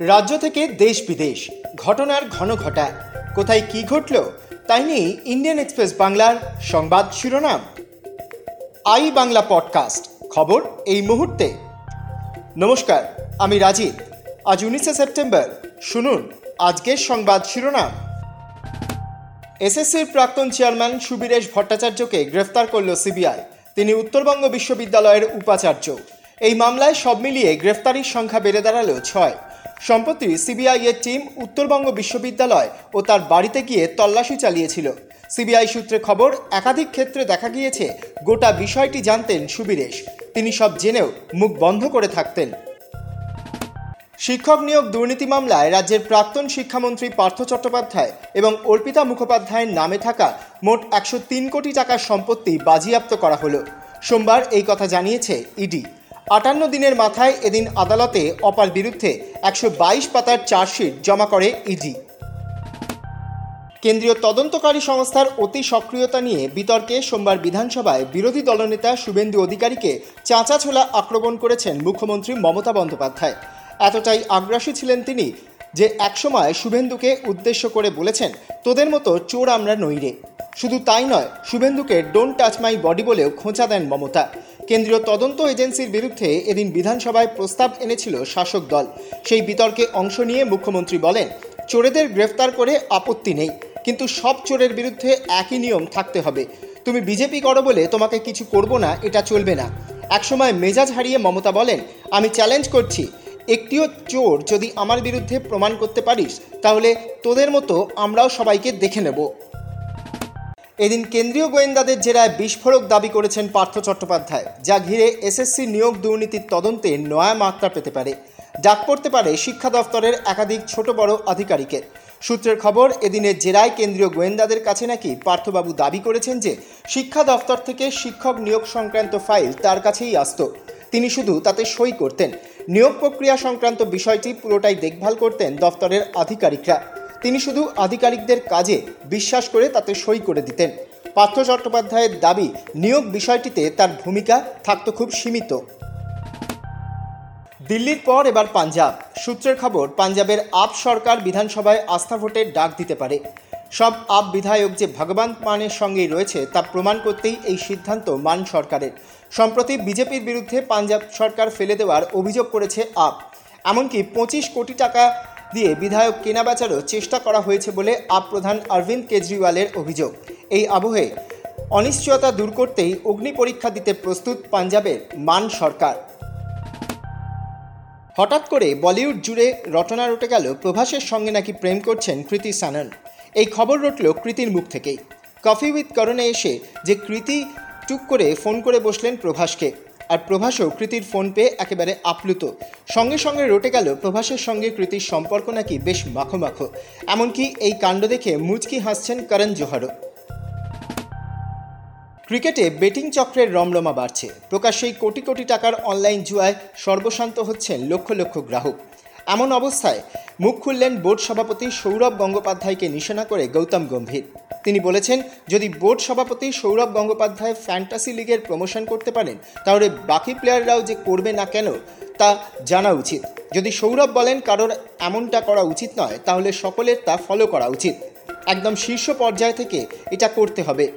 রাজ্য থেকে দেশ বিদেশ ঘটনার ঘন ঘটায়। কোথায় কি ঘটল, তাই নিয়ে ইন্ডিয়ান এক্সপ্রেস বাংলার সংবাদ শিরোনাম। আই বাংলা পডকাস্ট, খবর এই মুহূর্তে। নমস্কার, আমি রাজীব। আজ উনিশে সেপ্টেম্বর, শুনুন আজকের সংবাদ শিরোনাম। এসএসসির প্রাক্তন চেয়ারম্যান সুবীরেশ ভট্টাচার্যকে গ্রেফতার করল সিবিআই, তিনি উত্তরবঙ্গ বিশ্ববিদ্যালয়ের উপাচার্য। এই মামলায় সব মিলিয়ে গ্রেফতারির সংখ্যা বেড়ে দাঁড়াল ছয়। সম্প্রতি সিবিআই এর টিম উত্তরবঙ্গ বিশ্ববিদ্যালয় ও তার বাড়িতে গিয়ে তল্লাশি চালিয়েছিল। সিবিআই সূত্রে খবর, একাধিক ক্ষেত্রে দেখা গিয়েছে, গোটা বিষয়টি জানতেন সুবীরেশ। তিনি সব জেনেও মুখ বন্ধ করে থাকতেন। শিক্ষক নিয়োগ দুর্নীতি মামলায় রাজ্যের প্রাক্তন শিক্ষামন্ত্রী পার্থ চট্টোপাধ্যায় এবং অর্পিতা মুখোপাধ্যায়ের নামে থাকা মোট একশো তিন কোটি টাকার সম্পত্তি বাজেয়াপ্ত করা হলো। সোমবার এই কথা জানিয়েছে ইডি। আটান্ন দিনের মাথায় এদিন আদালতে অপার বিরুদ্ধে একশো বাইশ পাতার চার্জশিট জমা করে ইডি। কেন্দ্রীয় তদন্তকারী সংস্থার অতি সক্রিয়তা নিয়ে বিতর্কে সোমবার বিধানসভায় বিরোধী দলনেতা শুভেন্দু অধিকারীকে চাঁচা ছোলা আক্রমণ করেছেন মুখ্যমন্ত্রী মমতা বন্দ্যোপাধ্যায়। এতটাই আগ্রাসী ছিলেন তিনি যে একসময় শুভেন্দুকে উদ্দেশ্য করে বলেছেন, তোদের মতো চোর আমরা নই রে। শুধু তাই নয়, শুভেন্দুকে ডোন্ট টাচ মাই বডি বলেও খোঁচা দেন মমতা। কেন্দ্রীয় তদন্ত এজেন্সির বিরুদ্ধে এদিন বিধানসভায় প্রস্তাব এনেছিল শাসক দল। সেই বিতর্কে অংশ নিয়ে মুখ্যমন্ত্রী বলেন, চোরেদের গ্রেফতার করে আপত্তি নেই, কিন্তু সব চোরের বিরুদ্ধে একই নিয়ম থাকতে হবে। তুমি বিজেপি করো বলে তোমাকে কিছু করব না, এটা চলবে না। একসময় মেজাজ হারিয়ে মমতা বলেন, আমি চ্যালেঞ্জ করছি। একটিও চোর যদি আমার বিরুদ্ধে প্রমাণ করতে পারিস, তাহলে তোদের মতো আমরাও সবাইকে দেখে নেব। এদিন কেন্দ্রীয় গোয়েন্দাদের জেরায় বিস্ফোরক দাবি করেছেন পার্থ চট্টোপাধ্যায়, যা ঘিরে এসএসসি নিয়োগ দুর্নীতির তদন্তে নয়া মাত্রা পেতে পারে। ডাক পড়তে পারে শিক্ষা দফতরের একাধিক ছোট বড় আধিকারিকের। সূত্রের খবর এদিনের জেরায় কেন্দ্রীয় গোয়েন্দাদের কাছে নাকি পার্থবাবু দাবি করেছেন যে, শিক্ষা দফতর থেকে শিক্ষক নিয়োগ সংক্রান্ত ফাইল তার কাছেই আসত। তিনি শুধু তাতে সই করতেন। নিয়োগ প্রক্রিয়া সংক্রান্ত বিষয়টি পুরোটাই দেখভাল করতেন দফতরের আধিকারিকরা। তিনি শুধু আধিকারিকদের কাজে বিশ্বাস করে তাতে সই করে দিতেন। পার্থ চট্টোপাধ্যায়ের দাবি, নিয়োগ বিষয়টিতে তার ভূমিকা থাকত খুব সীমিত। দিল্লির পর এবার পাঞ্জাব। সূত্রের খবর, পাঞ্জাবের আপ সরকার বিধানসভায় আস্থা ভোটের ডাক দিতে পারে। সব আপ বিধায়ক যে ভগবান মানের সঙ্গেই রয়েছে, তা প্রমাণ করতেই এই সিদ্ধান্ত মান সরকারের। সম্প্রতি বিজেপির বিরুদ্ধে পাঞ্জাব সরকার ফেলে দেওয়ার অভিযোগ করেছে আপ। এমনকি পঁচিশ কোটি টাকা দিয়ে বিধায়ক কেনাবেচারও চেষ্টা করা হয়েছে বলে আপ প্রধান অরবিন্দ কেজরিওয়ালের অভিযোগ। এই আবহে অনিশ্চয়তা দূর করতেই অগ্নি পরীক্ষা দিতে প্রস্তুত পাঞ্জাবের মান সরকার। হঠাৎ করে বলিউড জুড়ে রটনা রটে গেল প্রভাসের সঙ্গে নাকি প্রেম করছেন কৃতি সানন। এই খবর রটল কৃতির মুখ থেকেই। কফি উইথ করণে এসে যে কৃতি টুক করে ফোন করে বসলেন প্রভাসকে। আর প্রভাসও কৃতির ফোন পেয়ে একেবারে আপ্লুত। সঙ্গে সঙ্গে রটে গেল প্রভাসের সঙ্গে কৃতির সম্পর্ক নাকি বেশ মাখো মাখো এমনকি এই কাণ্ড দেখে মুচকি হাসছেন করণ জোহারও। ক্রিকেটে বেটিং চক্রের রমরমা বাড়ছে। প্রকাশ্যেই কোটি কোটি টাকার অনলাইন জুয়ায় সর্বশান্ত হচ্ছেন লক্ষ লক্ষ গ্রাহক। এমন অবস্থায় মুখ খুললেন বোর্ড সভাপতি সৌরভ গঙ্গোপাধ্যায়কে নিশানা করে গৌতম গম্ভীর। তিনি বলেছেন, যদি বোর্ড সভাপতি সৌরভ গঙ্গোপাধ্যায় ফ্যান্টাসি লিগের প্রমোশন করতে পারেন, তাহলে বাকি প্লেয়াররাও যে করবে না কেন, তা জানা উচিত। যদি সৌরভ বলেন কারোর এমনটা করা উচিত নয়, তাহলে সকলের তা ফলো করা উচিত। একদম শীর্ষ পর্যায় থেকে এটা করতে হবে।